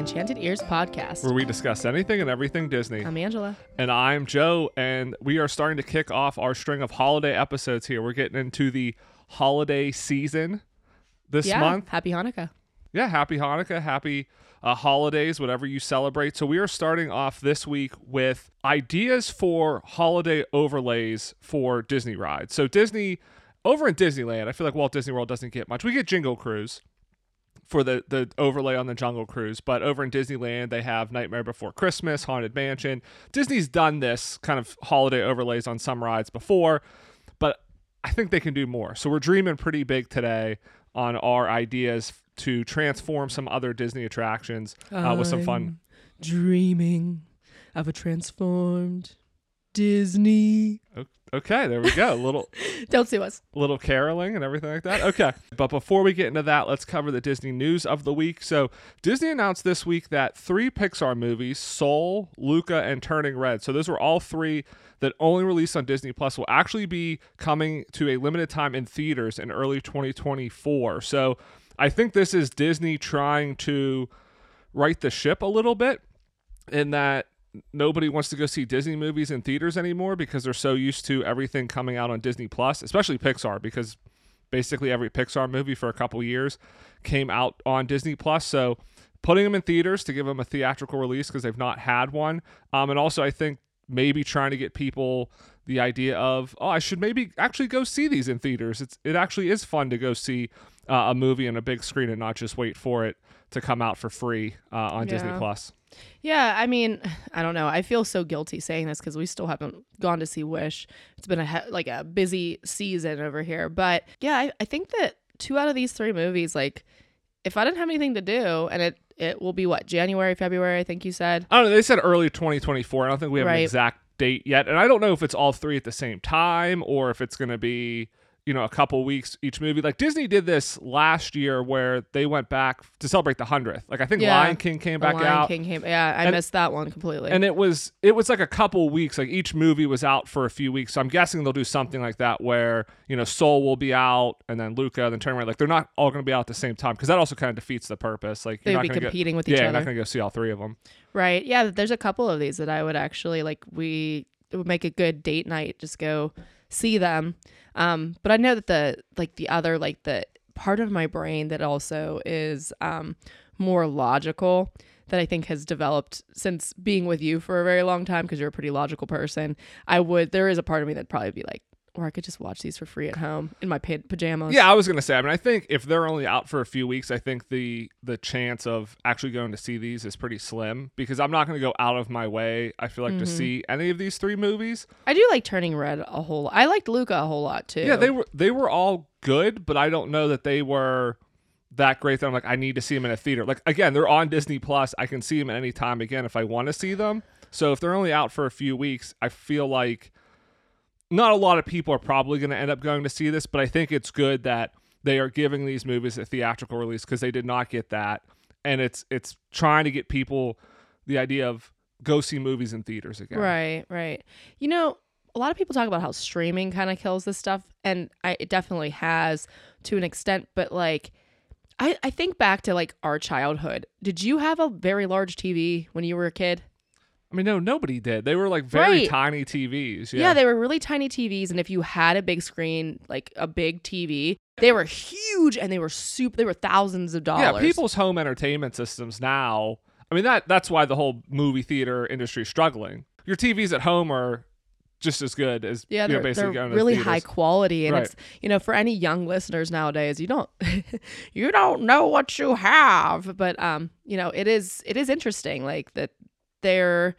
Welcome to the Enchanted Ears podcast. where we discuss anything and everything Disney. I'm Angela. and I'm Joe, and we are starting to kick off our string of holiday episodes here. We're getting into the holiday season this yeah, month. happy Hanukkah. Yeah, happy Hanukkah, happy uh, holidays, whatever you celebrate. So we are starting off this week with ideas for holiday overlays for Disney rides. So Disney, over in Disneyland, I feel like Walt Disney World doesn't get much. We get Jingle Cruise for the the overlay on the Jungle Cruise, but over in Disneyland they have Nightmare Before Christmas, Haunted Mansion. Disney's done this kind of holiday overlays on some rides before, but I think they can do more. So we're dreaming pretty big today on our ideas to transform some other Disney attractions uh, with some fun. Dreaming of a transformed Disney. Okay, there we go. little Don't sue us. little caroling and everything like that. Okay. But before we get into that, let's cover the Disney news of the week. So, Disney announced this week that three Pixar movies, Soul, Luca, and Turning Red, so those were all three that only released on Disney Plus, will actually be coming to a limited time in theaters in early 2024. So, I think this is Disney trying to right the ship a little bit in that nobody wants to go see Disney movies in theaters anymore because they're so used to everything coming out on Disney Plus, especially Pixar because basically every Pixar movie for a couple years came out on Disney Plus. So putting them in theaters to give them a theatrical release because they've not had one. Um, and also I think maybe trying to get people the idea of oh I should maybe actually go see these in theaters. It's it actually is fun to go see uh, a movie on a big screen and not just wait for it to come out for free uh, on Disney Plus. Yeah, I mean, I don't know. I feel so guilty saying this because we still haven't gone to see Wish. It's been a he- like a busy season over here, but yeah, I, I think that two out of these three movies, like, if I didn't have anything to do, and it it will be what January, February, I think you said. I don't know. They said early 2024. I don't think we have an exact date yet, and I don't know if it's all three at the same time or if it's going to be you know a couple weeks each movie. Like Disney did this last year where they went back to celebrate the hundredth. Like I think Yeah. Lion King came back Lion out. King came. Yeah, I And- missed that one completely. And it was it was like a couple weeks. Like each movie was out for a few weeks. So I'm guessing they'll do something like that where you know Soul will be out and then Luca and then Turn Around. Like they're not all going to be out at the same time because that also kind of defeats the purpose. Like They'd you're be not going to competing with yeah, each you're not going to go see all three of them. Right. Yeah, there's a couple of these that I would actually like we it would make a good date night just go see them. Um but I know that the like the other like the part of my brain that also is um more logical that I think has developed since being with you for a very long time because you're a pretty logical person. I would there is a part of me that'd probably be like or I could just watch these for free at home in my pa- pajamas. Yeah, I was gonna say. I mean, I think if they're only out for a few weeks, I think the the chance of actually going to see these is pretty slim because I'm not gonna go out of my way. I feel like Mm-hmm. to see any of these three movies. I do like Turning Red a whole lot. I liked Luca a whole lot too. Yeah, they were they were all good, but I don't know that they were that great that I'm like I need to see them in a theater. Like again, they're on Disney Plus. I can see them at any time again if I want to see them. So if they're only out for a few weeks, I feel like not a lot of people are probably going to end up going to see this, but I think it's good that they are giving these movies a theatrical release because they did not get that, and it's it's trying to get people the idea of go see movies in theaters again. Right, right. You know, a lot of people talk about how streaming kind of kills this stuff, and I, it definitely has to an extent. But like, I, I think back to like our childhood. Did you have a very large TV when you were a kid? I mean, no, nobody did. They were like very Right. tiny TVs. Yeah. they were really tiny TVs, and if you had a big screen, like a big TV, they were huge and they were super. They were thousands of dollars. Yeah, people's home entertainment systems now. I mean that that's why the whole movie theater industry is struggling. Your TVs at home are just as good as Yeah, you know, they're, basically they're going to really theaters. high quality, and Right. it's you know for any young listeners nowadays, you don't you don't know what you have, but um, you know it is it is interesting like that they're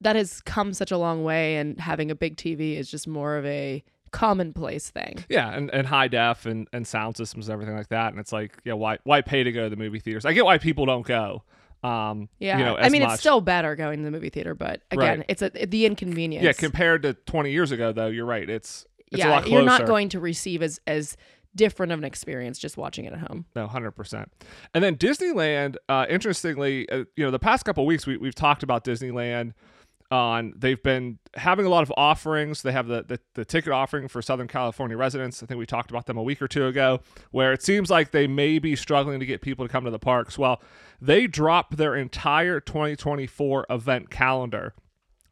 that has come such a long way, and having a big TV is just more of a commonplace thing. Yeah, and, and high def and, and sound systems and everything like that. And it's like, yeah, why why pay to go to the movie theaters? I get why people don't go. Um, Yeah, you know, I mean much. it's still better going to the movie theater, but again, Right. it's a the inconvenience. yeah compared to 20 years ago though. You're right. It's it's yeah, a lot closer. you're not going to receive as as different of an experience just watching it at home. No, hundred percent. And then Disneyland. Uh, interestingly, uh, you know, the past couple weeks we we've talked about Disneyland on they've been having a lot of offerings. They have the, the, the ticket offering for Southern California residents. I think we talked about them a week or two ago, where it seems like they may be struggling to get people to come to the parks. Well, they dropped their entire 2024 event calendar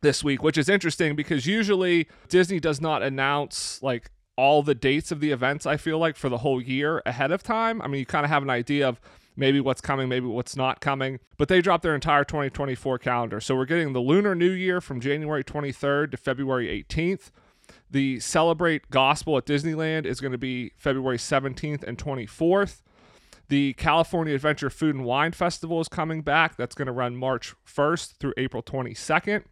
this week, which is interesting because usually Disney does not announce like all the dates of the events, I feel like, for the whole year ahead of time. I mean, you kind of have an idea of maybe what's coming, maybe what's not coming. But they dropped their entire 2024 calendar. So we're getting the Lunar New Year from January 23rd to February 18th. The Celebrate Gospel at Disneyland is going to be February 17th and 24th. The California Adventure Food and Wine Festival is coming back. That's going to run March 1st through April 22nd.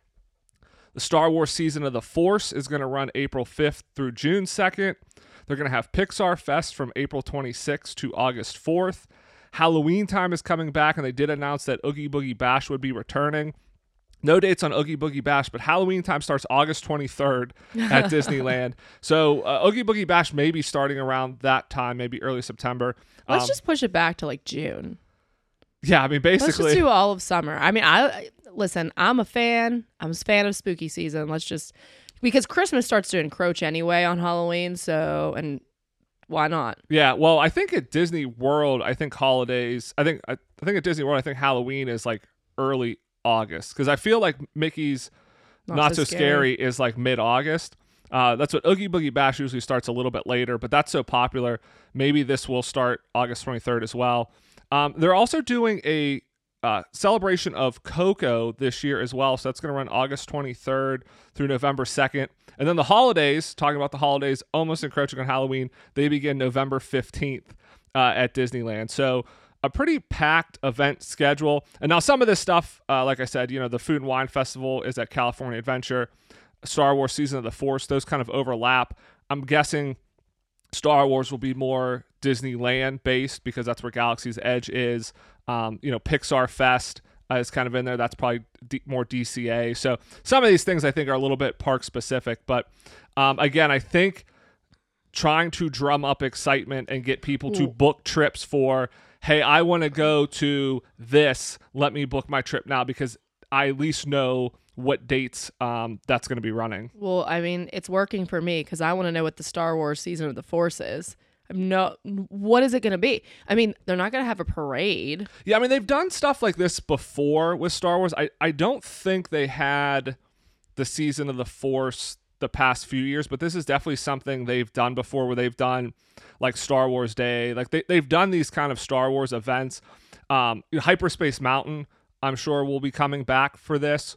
The Star Wars Season of the Force is going to run April 5th through June 2nd. They're going to have Pixar Fest from April 26th to August 4th. Halloween time is coming back, and they did announce that Oogie Boogie Bash would be returning. No dates on Oogie Boogie Bash, but Halloween time starts August 23rd at Disneyland. So uh, Oogie Boogie Bash may be starting around that time, maybe early September. Let's Um, just push it back to like June. yeah, I mean, basically, Let's just do all of summer. I mean, I listen. I'm a fan. I'm a fan of spooky season. Let's just because Christmas starts to encroach anyway on Halloween. So and why not? yeah. Well, I think at Disney World, I think holidays. I think I, I think at Disney World, I think Halloween is like early August because I feel like Mickey's Not, so, scary. is like mid August. Uh, that's what Oogie Boogie Bash usually starts a little bit later, but that's so popular. Maybe this will start August 23rd as well. Um, they're also doing a uh, celebration of Coco this year as well. So that's going to run August 23rd through November 2nd. And then the holidays, talking about the holidays, almost encroaching on Halloween, they begin November 15th uh, at Disneyland. So a pretty packed event schedule. And now some of this stuff, uh, like I said, you know, the Food and Wine Festival is at California Adventure. Star Wars Season of the Force, those kind of overlap. I'm guessing Star Wars will be more Disneyland based because that's where Galaxy's Edge is. Um, you know, Pixar Fest uh, is kind of in there. That's probably D- more DCA. So some of these things I think are a little bit park specific. But um, again, I think trying to drum up excitement and get people to book trips for, hey, I want to go to this. Let me book my trip now because I at least know what dates um, that's going to be running. Well, I mean, it's working for me because I want to know what the Star Wars season of the Force is. No, what is it going to be? I mean, they're not going to have a parade. Yeah, I mean they've done stuff like this before with Star Wars. I, I don't think they had the season of the Force the past few years, but this is definitely something they've done before where they've done like Star Wars Day. Like they, they've done these kind of Star Wars events. Um, Hyperspace Mountain, I'm sure will be coming back for this,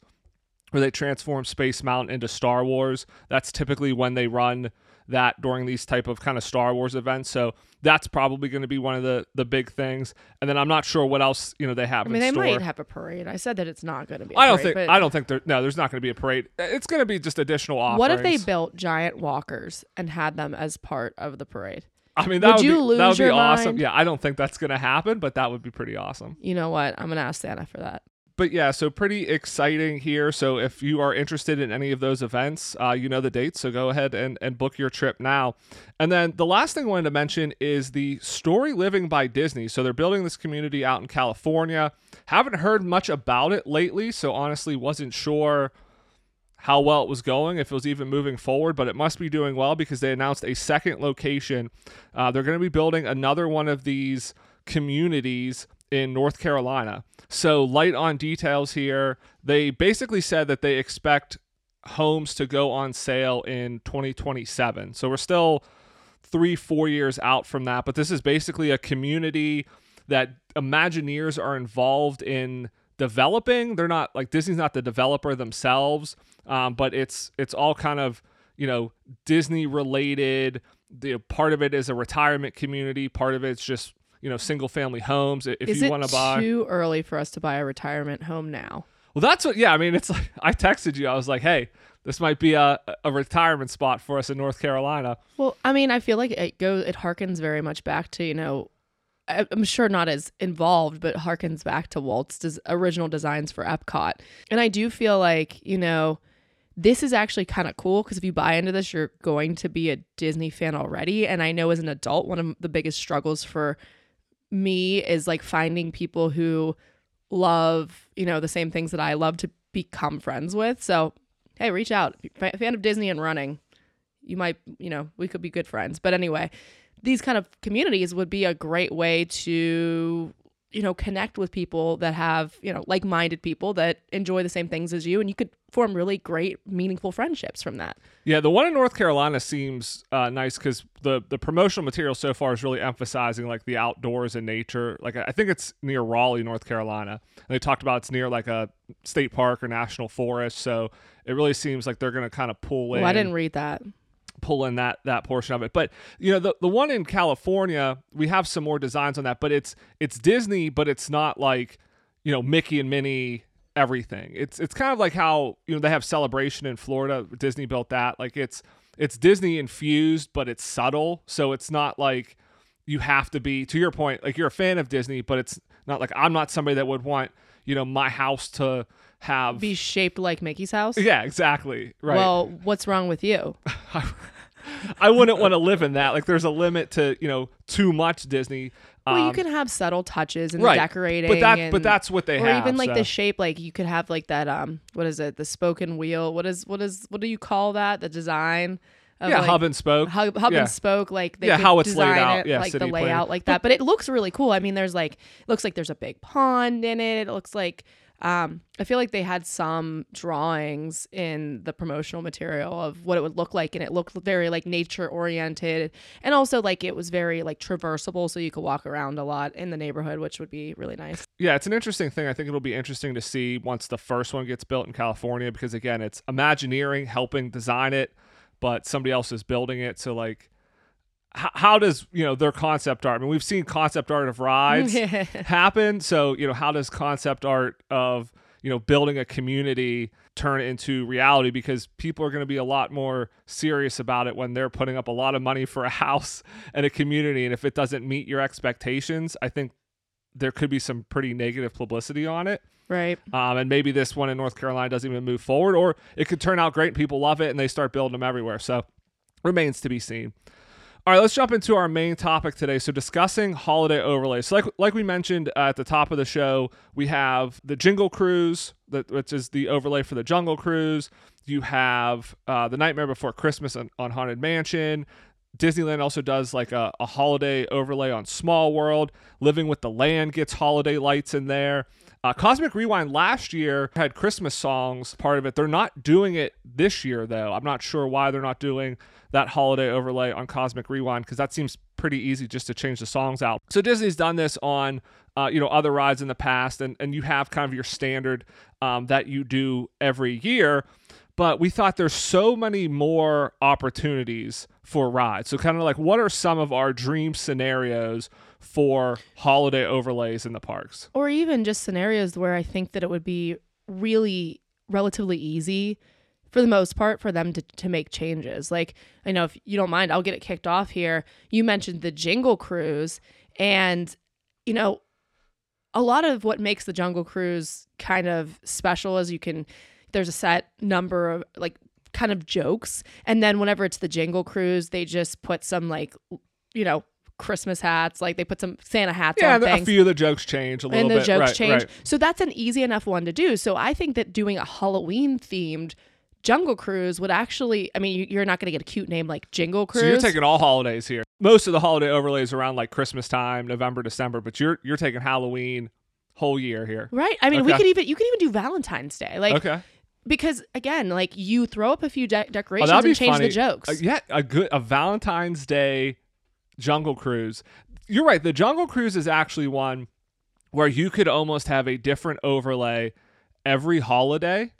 where they transform Space Mountain into Star Wars. That's typically when they run that during these type of kind of Star Wars events. So that's probably going to be one of the the big things. And then I'm not sure what else you know they have I mean, they store. might have a parade. I said that it's not going to be. I I don't think I don't think there no there's not going to be a parade. Uh, it's going to be just additional offerings. What if they built giant walkers and had them as part of the parade? I mean that would would, you be, that would lose be your awesome. mind? Yeah, I don't think that's going to happen, but that would be pretty awesome. You know what? I'm going to ask Santa for that. But yeah, so pretty exciting here. So if you are interested in any of those events, uh, you know the dates, so go ahead and, and book your trip now. And then the last thing I wanted to mention is the Story Living by Disney. So they're building this community out in California. Haven't heard much about it lately, so honestly wasn't sure how well it was going, if it was even moving forward, but it must be doing well because they announced a second location. Uh, they're going to be building another one of these communities in North Carolina. So, light on details here. They basically said that they expect homes to go on sale in 2027. So, we're still three, four years out from that, but this is basically a community that Imagineers are involved in developing. They're not like Disney's not the developer themselves, um, but it's it's all kind of you know Disney related. The part of it is a retirement community. Part of it's just you know single family homes. If Is you want to buy, too early for us to buy a retirement home now? well, that's what. Yeah, I mean, it's like I texted you. I was like, hey, this might be a a retirement spot for us in North Carolina. Well, I mean, I feel like it goes. It harkens very much back to you know. I'm sure not as involved, but harkens back to Walt's des- original designs for Epcot. And I do feel like, you know, this is actually kind of cool because if you buy into this, you're going to be a Disney fan already. And I know as an adult, one of the biggest struggles for me is like finding people who love, you know, the same things that I love to become friends with. So, hey, reach out. F- fan of Disney and running, you might, you know, we could be good friends. But anyway, these kind of communities would be a great way to you know connect with people that have you know like-minded people that enjoy the same things as you and you could form really great meaningful friendships from that Yeah, the one in North Carolina seems uh, nice because the the promotional material so far is really emphasizing like the outdoors and nature. Like I think it's near Raleigh, North Carolina. And they talked about it's near like a state park or national forest, so it really seems like they're going to kind of pull in well i didn't read that pull in that that portion of it. But you know, the the one in California, we have some more designs on that, but it's it's Disney, but it's not like you know Mickey and Minnie everything. It's it's kind of like how you know they have Celebration in Florida. Disney built that. Like it's it's Disney infused, but it's subtle. So it's not like you have to be to your point. Like you're a fan of Disney, but it's not like I'm not somebody that would want you know my house to have be shaped like mickey's house yeah exactly right well what's wrong with you I wouldn't want to live in that. Like, there's a limit to you know too much Disney. well you Um, can have subtle touches and right. decorating but that and, but that's what they or have. even like so. the shape like you could have like that um what is it the spoken wheel what is what is what do you call that the design of yeah, like, hub and spoke. hub, hub Yeah. and spoke like they Yeah, how it's laid out. it Yeah, like the city plan. layout like that but it looks really cool i mean there's like it looks like there's a big pond in it it looks like um i feel like they had some drawings in the promotional material of what it would look like and it looked very like nature oriented and also like it was very like traversable so you could walk around a lot in the neighborhood which would be really nice Yeah, it's an interesting thing. I think it'll be interesting to see once the first one gets built in California because again, it's Imagineering helping design it, but somebody else is building it. So like, how, how does you know their concept art? I mean, we've seen concept art of rides happen. So you know, how does concept art of you know building a community turn into reality? Because people are going to be a lot more serious about it when they're putting up a lot of money for a house and a community, and if it doesn't meet your expectations, I think there could be some pretty negative publicity on it. right Um, and maybe this one in North Carolina doesn't even move forward, or it could turn out great and people love it and they start building them everywhere. So remains to be seen. All right, let's jump into our main topic today. So discussing holiday overlays. So like like we mentioned uh, at the top of the show, we have the Jingle Cruise, that which is the overlay for the Jungle Cruise. You have uh, the Nightmare Before Christmas on, on Haunted Mansion. Disneyland also does like a, a holiday overlay on Small World. Living with the Land gets holiday lights in there. Uh, Cosmic Rewind last year had Christmas songs part of it. They're not doing it this year though. I'm not sure why they're not doing that holiday overlay on Cosmic Rewind because that seems pretty easy just to change the songs out. So Disney's done this on uh, you know other rides in the past, and and you have kind of your standard um, that you do every year. But we thought there's so many more opportunities for rides. So kind of like what are some of our dream scenarios for holiday overlays in the parks? or even just scenarios where I think that it would be really relatively easy for the most part for them to, to make changes. Like, I know if you don't mind, I'll get it kicked off here. You mentioned the Jingle Cruise, and, you know, a lot of what makes the Jungle Cruise kind of special is you can, there's a set number of like kind of jokes. And then whenever it's the Jingle Cruise, they just put some like, you know, Christmas hats, like they put some Santa hats Yeah, on a things few of the jokes change a little and the bit. jokes right, change. right. So that's an easy enough one to do. So I think that doing a Halloween themed Jungle Cruise would actually, I mean, you- you're not going to get a cute name like Jingle Cruise. So you're taking all holidays here. Most of the holiday overlays around like Christmas time, November, December, but you're you're taking Halloween whole year here. right? I mean, we could even, you could even do Valentine's Day. Like, okay. Because again, like you throw up a few de- Oh, decorations that'd and change funny. the jokes. Uh, yeah, a good a Valentine's Day Jungle Cruise. You're right. The Jungle Cruise is actually one where you could almost have a different overlay every holiday.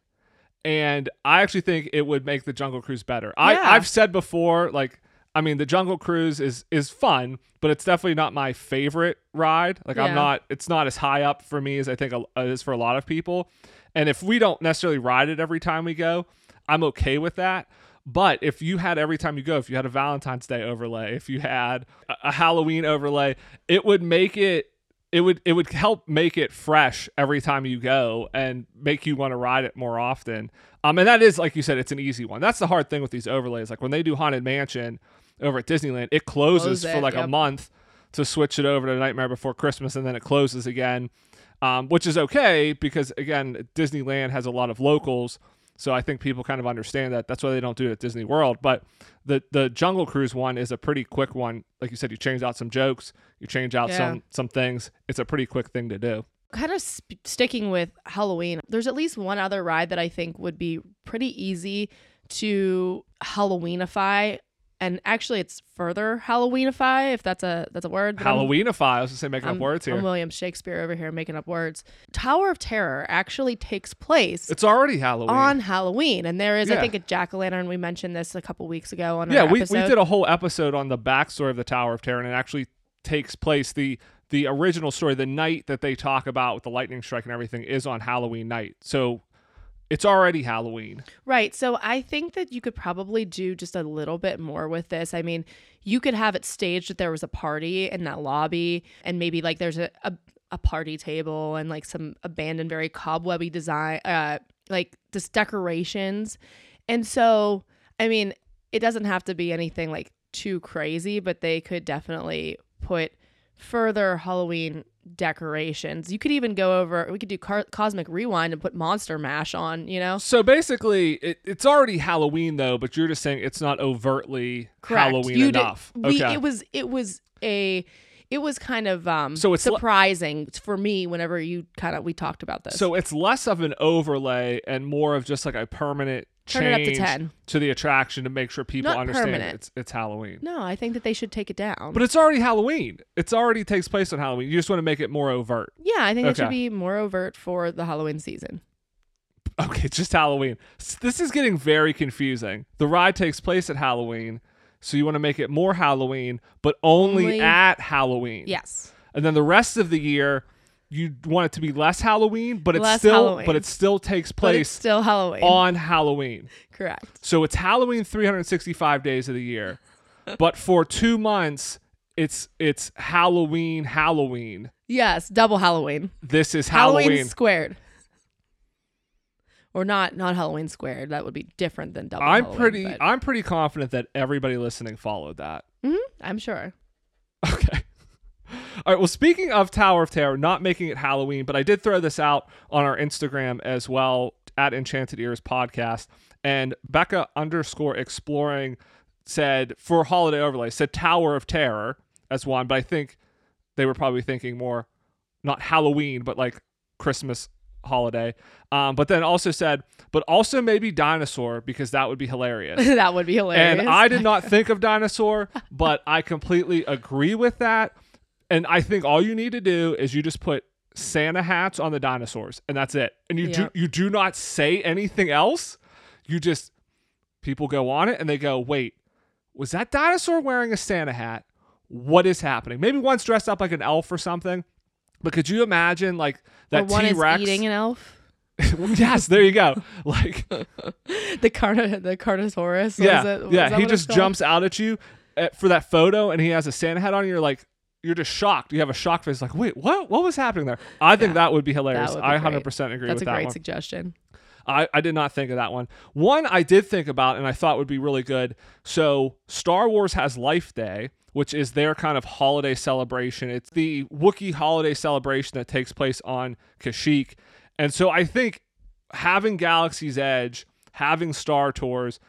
And I actually think it would make the Jungle Cruise better. I, I've said before, like, I mean, the Jungle Cruise is is fun, but it's definitely not my favorite ride. Like, I'm not. It's not as high up for me as I think it is for a lot of people. And if we don't necessarily ride it every time we go, I'm okay with that. But if you had every time you go, if you had a Valentine's Day overlay, if you had a, a Halloween overlay, it would make it it would it would help make it fresh every time you go and make you want to ride it more often. Um, and that is like you said, it's an easy one. That's the hard thing with these overlays. Like when they do Haunted Mansion over at Disneyland, it closes Close for it, like a month to switch it over to Nightmare Before Christmas, and then it closes again. um, which is okay because again, Disneyland has a lot of locals. So I think people kind of understand that. That's why they don't do it at Disney World. But the the Jungle Cruise one is a pretty quick one. Like you said, you change out some jokes, you change out Yeah. some some things. It's a pretty quick thing to do. kind of sp- sticking with Halloween, there's at least one other ride that I think would be pretty easy to Halloweenify. And actually, it's further Halloweenify, if that's a that's a word. I'm- Halloweenify. I was gonna say making I'm, up words here. I'm William Shakespeare over here making up words. Tower of Terror actually takes place it's already Halloween. on Halloween, and there is, Yeah. I think, a jack o' lantern. We mentioned this a couple weeks ago on yeah, we, we did a whole episode on the backstory of the Tower of Terror, and it actually takes place the the original story, the night that they talk about with the lightning strike and everything, is on Halloween night. So it's already Halloween. Right. So I think that you could probably do just a little bit more with this. I mean, you could have it staged that there was a party in that lobby and maybe like there's a, a, a party table and like some abandoned, very cobwebby design, uh, like just decorations. And so, I mean, it doesn't have to be anything like too crazy, but they could definitely put further Halloween decorations. You could even go over, we could do car- Cosmic Rewind and put Monster Mash on, you know? So basically, it, it's already Halloween though, but you're just saying it's not overtly Correct. Halloween You did- enough. we, okay. It was it was a it was kind of um So it's le- surprising for me whenever you kind of we talked about this. so it's less of an overlay and more of just like a permanent Turn it up to 10. to the attraction to make sure people Not understand permanent. it's it's Halloween. no, I think that they should take it down. But it's already Halloween. It's already takes place on Halloween. You just want to make it more overt. yeah, I think it should Okay. be more overt for the Halloween season. Okay, it's just Halloween. S- This is getting very confusing. The ride takes place at Halloween, so you want to make it more Halloween, but only, Only- at Halloween. Yes. And then the rest of the year, you want it to be less Halloween, but it Less still Halloween. but it still takes place still Halloween. on Halloween. Correct. So it's Halloween 365 days of the year. but for 2 months, it's it's Halloween Halloween. Yes, double Halloween. This is Halloween, Halloween. squared. Or not not Halloween squared. That would be different than double I'm Halloween, pretty but- I'm pretty confident that everybody listening followed that. Mhm, I'm sure. Okay. All right. Well, speaking of Tower of Terror, not making it Halloween, but I did throw this out on our Instagram as well at Enchanted Ears Podcast, and Becca underscore exploring said for holiday overlay said Tower of Terror as one, but I think they were probably thinking more not Halloween, but like Christmas holiday. Um, but then also said, but also maybe dinosaur because that would be hilarious. that would be hilarious. And I did not think of dinosaur, but I completely agree with that. And I think all you need to do is you just put Santa hats on the dinosaurs, and that's it. And you do you do not say anything else. You just people go on it and they go, wait, was that dinosaur wearing a Santa hat? What is happening? Maybe one's dressed up like an elf or something. But could you imagine like that one T Rex? eating an elf. yes, there you go. Like the carna the Carnosaurus. what yeah, it? Yeah. He just jumps out at you uh, for that photo, and he has a Santa hat on. And you're like, you're just shocked. You have a shock face, like, wait, what? What was happening there? I think Yeah, that would be hilarious. would be I 100% agree That's with a great one. suggestion. I, I did not think of that one. One I did think about, and I thought would be really good. So Star Wars has Life Day, which is their kind of holiday celebration. It's the Wookiee holiday celebration that takes place on Kashyyyk, and so I think having Galaxy's Edge, having Star Tours,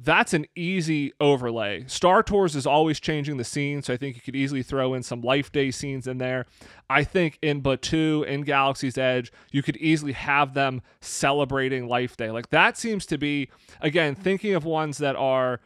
that's an easy overlay. Star Tours is always changing the scene, so I think you could easily throw in some Life Day scenes in there. I think in Batuu, in Galaxy's Edge, you could easily have them celebrating Life Day. Like that seems to be, again, thinking of ones that are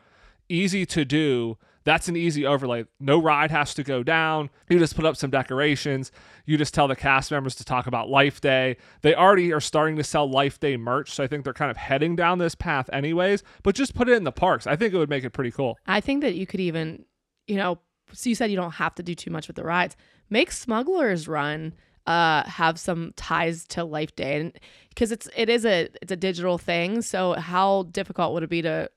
easy to do. That's an easy overlay. No ride has to go down. You just put up some decorations. You just tell the cast members to talk about Life Day. They already are starting to sell Life Day merch, so I think they're kind of heading down this path anyways. But just put it in the parks. I think it would make it pretty cool. I think that you could even, you know, so you said you don't have to do too much with the rides. Make Smugglers Run uh have some ties to Life Day and because it's it is a it's a digital thing. So how difficult would it be to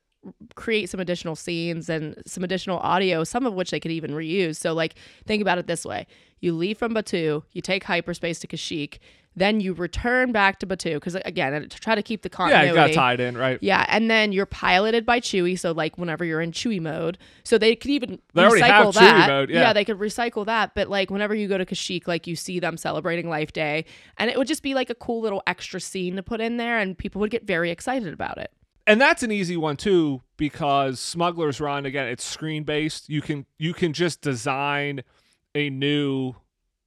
create some additional scenes and some additional audio, some of which they could even reuse. So, like, think about it this way you leave from Batuu, you take hyperspace to Kashyyyk, then you return back to Batuu because again, to try to keep the continuity. Yeah, you got tied in, right? Yeah, and then you're piloted by Chewie, so like whenever you're in Chewie mode, so they could even They recycle that. mode, yeah. they could recycle that. But like whenever you go to Kashyyyk, like you see them celebrating Life Day, and it would just be like a cool little extra scene to put in there, and people would get very excited about it. And that's an easy one too because smugglers run again it's screen based you can you can just design a new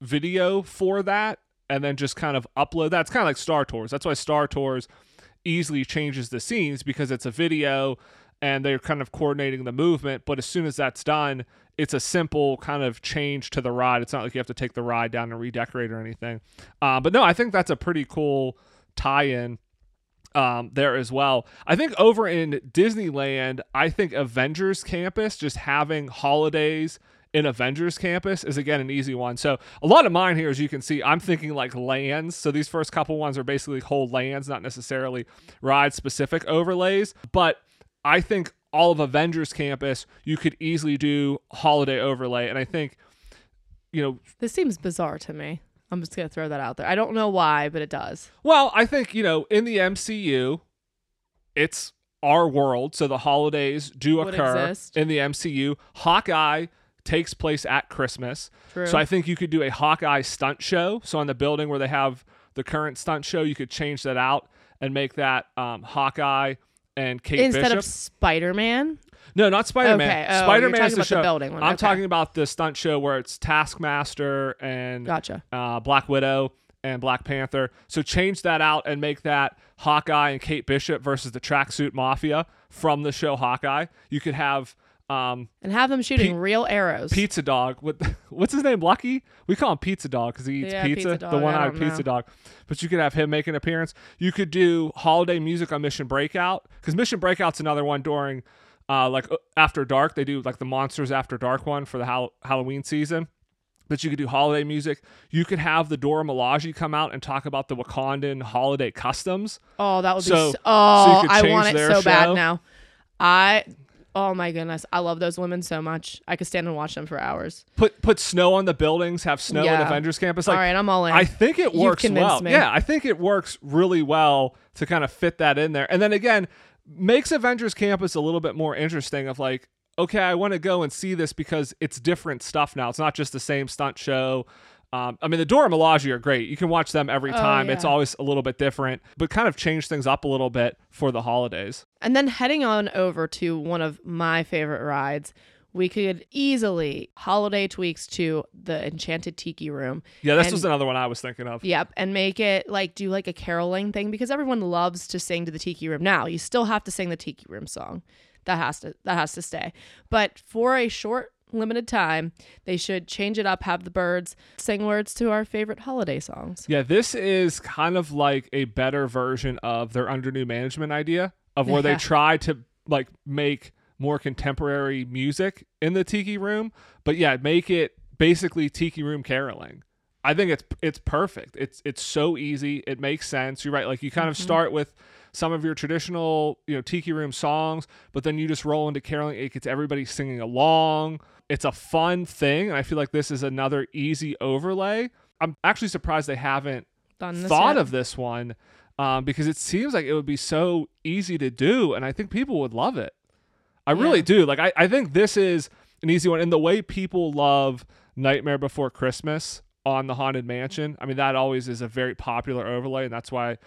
video for that and then just kind of upload that. It's kind of like star tours. That's why star tours easily changes the scenes because it's a video and they're kind of coordinating the movement. But as soon as that's done it's a simple kind of change to the ride. It's not like you have to take the ride down and redecorate or anything. Uh, but no i think that's a pretty cool tie-in um, there as well. I think over in Disneyland, I think Avengers Campus, just having holidays in Avengers Campus is again an easy one. So a lot of mine here, as you can see, I'm thinking like lands. So these first couple ones are basically whole lands, not necessarily ride specific overlays. But I think all of Avengers Campus, you could easily do holiday overlay. And I think, you know, This seems bizarre to me. I'm just gonna throw that out there. I don't know why, but it does. Well, I think, you know, in the MCU, it's our world, so the holidays do Would occur exist. in the MCU. Hawkeye takes place at Christmas. True. So I think you could do a Hawkeye stunt show. So on the building where they have the current stunt show, you could change that out and make that um, Hawkeye and Kate Instead Bishop. of Spider Man. No, not Spider Man. Okay. Oh, Spider Man is the about the show. building one. I'm Okay. talking about the stunt show where it's Taskmaster and Gotcha. uh, Black Widow and Black Panther. So change that out and make that Hawkeye and Kate Bishop versus the Tracksuit Mafia from the show Hawkeye. You could have um, And have them shooting Pe- real arrows. Pizza Dog. With, what's his name? Lucky? We call him Pizza Dog because he eats Yeah, pizza. Pizza the one eyed Pizza know. Dog. But you could have him make an appearance. You could do holiday music on Mission Breakout because Mission Breakout's another one during. Uh, like uh, after dark, they do like the Monsters After Dark one for the Hall- Halloween season but you could do holiday music. You could have the Dora Milaje come out and talk about the Wakandan holiday customs. Oh, that would So- be. so So, oh, could I want it so show? bad now. I. Oh my goodness, I love those women so much. I could stand and watch them for hours. Put put snow on the buildings, have snow in Yeah. Avengers Campus. Like All right, I'm all in. I think it works well. me. Yeah, I think it works really well to kind of fit that in there. And then again, makes Avengers Campus a little bit more interesting of like, okay, I want to go and see this because it's different stuff now. It's not just the same stunt show. Um, I mean, the Dora Milaje are great. You can watch them every Oh, time. It's always a little bit different, but kind of change things up a little bit for the holidays. And then heading on over to one of my favorite rides, we could easily holiday tweaks to the Enchanted Tiki Room. Yeah, this And- was another one I was thinking of. Yep, and make it like do like a caroling thing because everyone loves to sing to the Tiki Room. Now you still have to sing the Tiki Room song. That has to that has to stay. But for a short limited time, they should change it up. Have the birds sing words to our favorite holiday songs. Yeah, this is kind of like a better version of their under new management idea of where they try to like make more contemporary music in the tiki room, but yeah, make it basically tiki room caroling. I think it's it's perfect. It's it's so easy. It makes sense. You're right. Like you kind of start with some of your traditional, you know, tiki room songs, but then you just roll into caroling. It gets everybody singing along. It's a fun thing, and I feel like this is another easy overlay. I'm actually surprised they haven't Done thought yet? of this one um, because it seems like it would be so easy to do, and I think people would love it. I really Yeah. do. Like I, I think this is an easy one, and the way people love Nightmare Before Christmas on the Haunted Mansion. I mean, that always is a very popular overlay, and that's why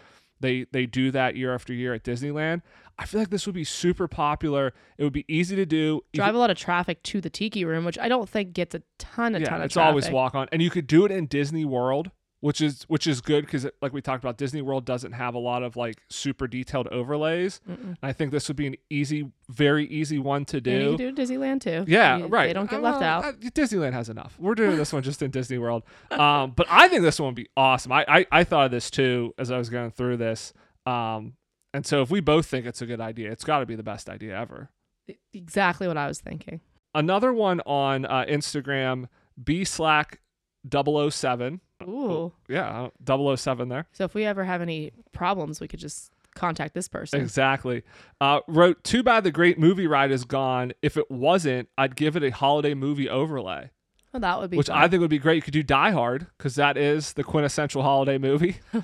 they they do that year after year at Disneyland. I feel like this would be super popular. It would be easy to do. Drive a lot of traffic to the Tiki Room, which I don't think gets a ton, a yeah, ton of traffic. it's traffic. always walk on, and you could do it in Disney World, which is which is good because like we talked about, Disney World doesn't have a lot of like super detailed overlays. And I think this would be an easy, very easy one to And you do. can do Disneyland too. Yeah, You- right. They don't get Uh, left well, out. uh, Disneyland has enough. We're doing this one just in Disney World. Um, but I think this one would be awesome. I, I I thought of this too as I was going through this. Um, and so if we both think it's a good idea, it's got to be the best idea ever. Exactly what I was thinking. Another one on uh, Instagram, B Slack 007. Ooh. Yeah, uh, 007 there. So if we ever have any problems, we could just contact this person. Exactly. Uh, wrote, Too bad the great movie ride is gone. If it wasn't, I'd give it a holiday movie overlay, Well, that would be which fun. I think would be great. You could do Die Hard because that is the quintessential holiday movie.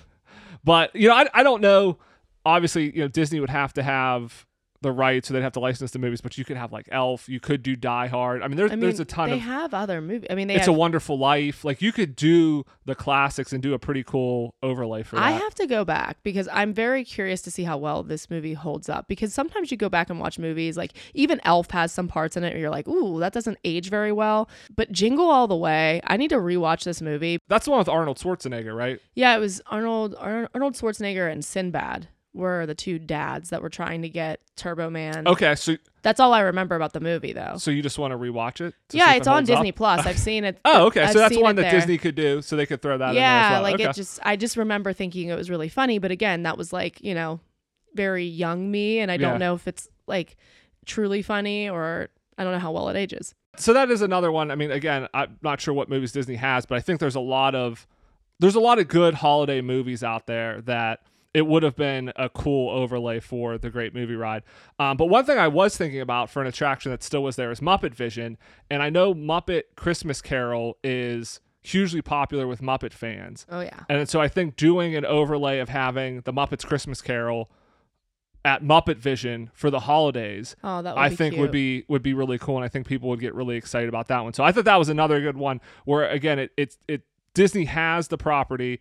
but, you know, I, I don't know. Obviously, you know, Disney would have to have the rights, so they'd have to license the movies, but you could have like Elf. You could do Die Hard. I mean, there's, I mean, there's a ton they of. have other movies. I mean, they It's have, a Wonderful Life. Like you could do the classics and do a pretty cool overlay for that. I have to go back because I'm very curious to see how well this movie holds up. Because sometimes you go back and watch movies, like even Elf has some parts in it where you're like, ooh, that doesn't age very well. But Jingle All the Way, I need to rewatch this movie. That's the one with Arnold Schwarzenegger, right? Yeah, it was Arnold Ar- Arnold Schwarzenegger and Sinbad were the two dads that were trying to get Turbo Man. Okay, so That's all I remember about the movie, though. so you just want to rewatch it? to yeah, it's it on holds up? Disney Plus. I've seen it. Oh, okay. I've so that's one that there. Disney could do, so they could throw that in yeah well. like okay. it just i just remember thinking it was really funny but again that was like you know very young me and i don't Yeah. know if it's like truly funny or i don't know how well it ages so that is another one. I mean, again, I'm not sure what movies Disney has, but I think there's a lot of there's a lot of good holiday movies out there that it would have been a cool overlay for the Great Movie Ride. Um, but one thing I was thinking about for an attraction that still was there is Muppet Vision, and I know Muppet Christmas Carol is hugely popular with Muppet fans. oh yeah And so I think doing an overlay of having the Muppets Christmas Carol at Muppet Vision for the holidays, oh that I think cute. would be would be really cool, and I think people would get really excited about that one. So I thought that was another good one. Where again, it it, it Disney has the property.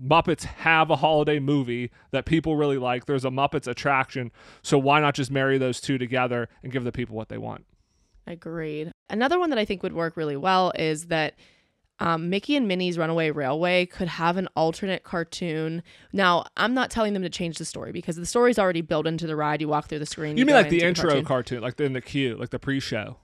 Muppets have a holiday movie that people really like. There's a Muppets attraction, so why not just marry those two together and give the people what they want? agreed another one that i think would work really well is that um, Mickey and Minnie's Runaway Railway could have an alternate cartoon. Now, I'm not telling them to change the story because the story's already built into the ride. You walk through the screen. You mean like the intro cartoon. cartoon, like in the queue, like the pre-show?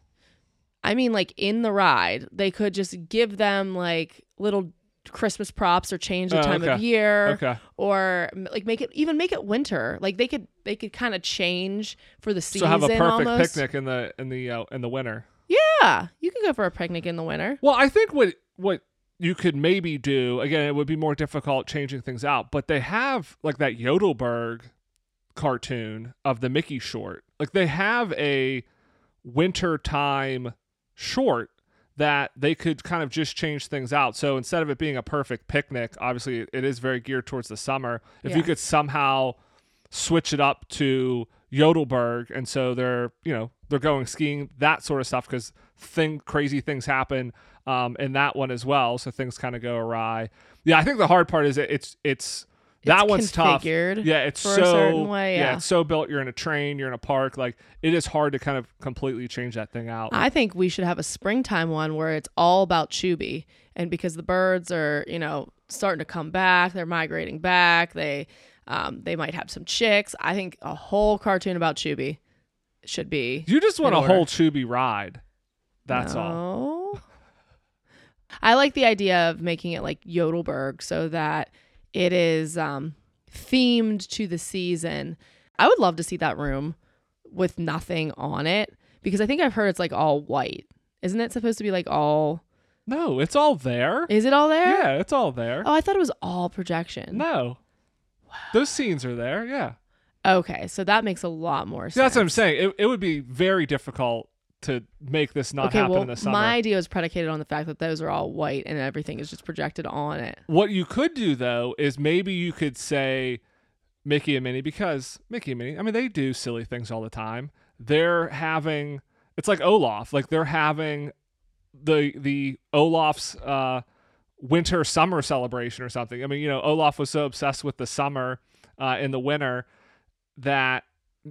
I mean, like in the ride, they could just give them like little Christmas props or change the Oh, time of year, Okay. or like make it even make it winter. Like they could they could kind of change for the season. So have a perfect almost. picnic in the in the uh, in the winter. Yeah, you could go for a picnic in the winter. Well, I think what what you could maybe do again, it would be more difficult changing things out, but they have like that Yodelberg cartoon of the Mickey short. Like they have a winter time short that they could kind of just change things out. So instead of it being a perfect picnic, obviously it is very geared towards the summer. If you could somehow switch it up to Yodelberg, and so they're you know they're going skiing that sort of stuff because thing crazy things happen um, in that one as well. So things kind of go awry. Yeah, I think the hard part is it's it's that It's one's tough. Yeah, it's so way, yeah. it's so built. You're in a train, you're in a park. Like it is hard to kind of completely change that thing out. I think we should have a springtime one where it's all about Chubby, and because the birds are you know starting to come back, they're migrating back. They um, they might have some chicks. I think a whole cartoon about Chubby should be you just want a order. whole Chubby ride. That's all. all. I like the idea of making it like Yodelberg so that it is um, themed to the season. I would love to see that room with nothing on it because I think I've heard it's like all white. Isn't it supposed to be like all? No, it's all there. Is it all there? Yeah, it's all there. Oh, I thought it was all projection. No. Those scenes are there, yeah. Okay, so that makes a lot more sense. That's what I'm saying. It, it would be very difficult to make this not okay, happen well, in the summer. my idea was predicated on the fact that those are all white and everything is just projected on it. What you could do though is maybe you could say Mickey and Minnie because Mickey and Minnie, I mean, they do silly things all the time. They're having it's like Olaf, like they're having the the Olaf's uh, winter summer celebration or something. I mean, you know, Olaf was so obsessed with the summer uh, in the winter that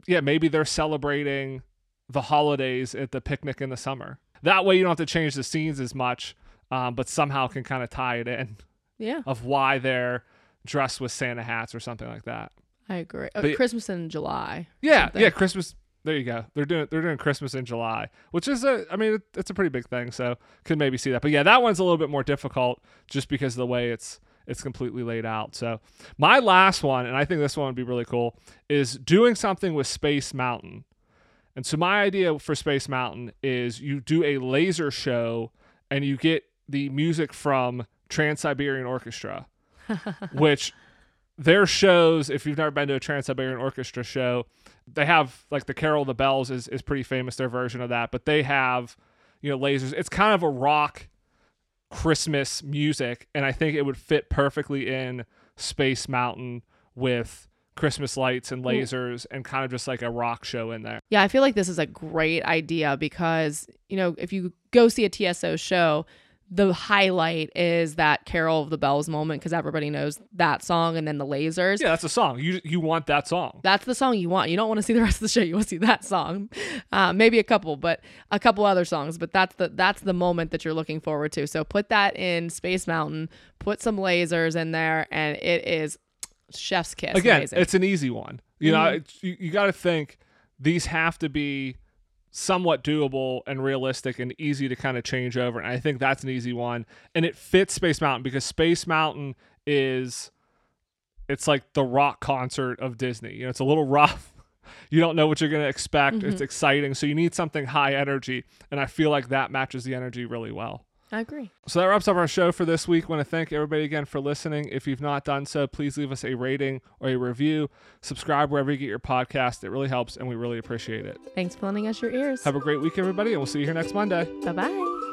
yeah, maybe they're celebrating the holidays at the picnic in the summer. That way, you don't have to change the scenes as much, um, but somehow can kind of tie it in Yeah, of why they're dressed with Santa hats or something like that. I agree. Uh, But- Christmas in July. Yeah, something. yeah, Christmas. There you go. They're doing they're doing Christmas in July, which is a I mean it, it's a pretty big thing, so could maybe see that. But yeah, that one's a little bit more difficult just because of the way it's it's completely laid out. So my last one, and I think this one would be really cool, is doing something with Space Mountain. And so my idea for Space Mountain is you do a laser show and you get the music from Trans Siberian Orchestra, which their shows, if you've never been to a Trans Siberian Orchestra show, they have like the Carol of the Bells is, is pretty famous, their version of that, but they have, you know, lasers. It's kind of a rock Christmas music, and I think it would fit perfectly in Space Mountain with Christmas lights and lasers and kind of just like a rock show in there. Yeah, I feel like this is a great idea because, you know, if you go see a TSO show, the highlight is that Carol of the Bells moment because everybody knows that song and then the lasers. Yeah, that's a song. You you want that song. That's the song you want. You don't want to see the rest of the show. You want to see that song, uh, maybe a couple, but a couple other songs. But that's the that's the moment that you're looking forward to. So put that in Space Mountain. Put some lasers in there, and it is chef's kiss. Again, Amazing. it's an easy one. You know, Mhm. it's, you, you got to think these have to be somewhat doable and realistic and easy to kind of change over. And I think that's an easy one. And it fits Space Mountain because Space Mountain is it's like the rock concert of Disney. You know, it's a little rough. You don't know what you're going to expect. It's exciting. So you need something high energy. And I feel like that matches the energy really well. I agree. So that wraps up our show for this week. want to thank everybody again for listening. If you've not done so, please leave us a rating or a review. Subscribe wherever you get your podcast. It really helps and we really appreciate it. Thanks for lending us your ears. Have a great week, everybody, and we'll see you here next Monday. Bye bye.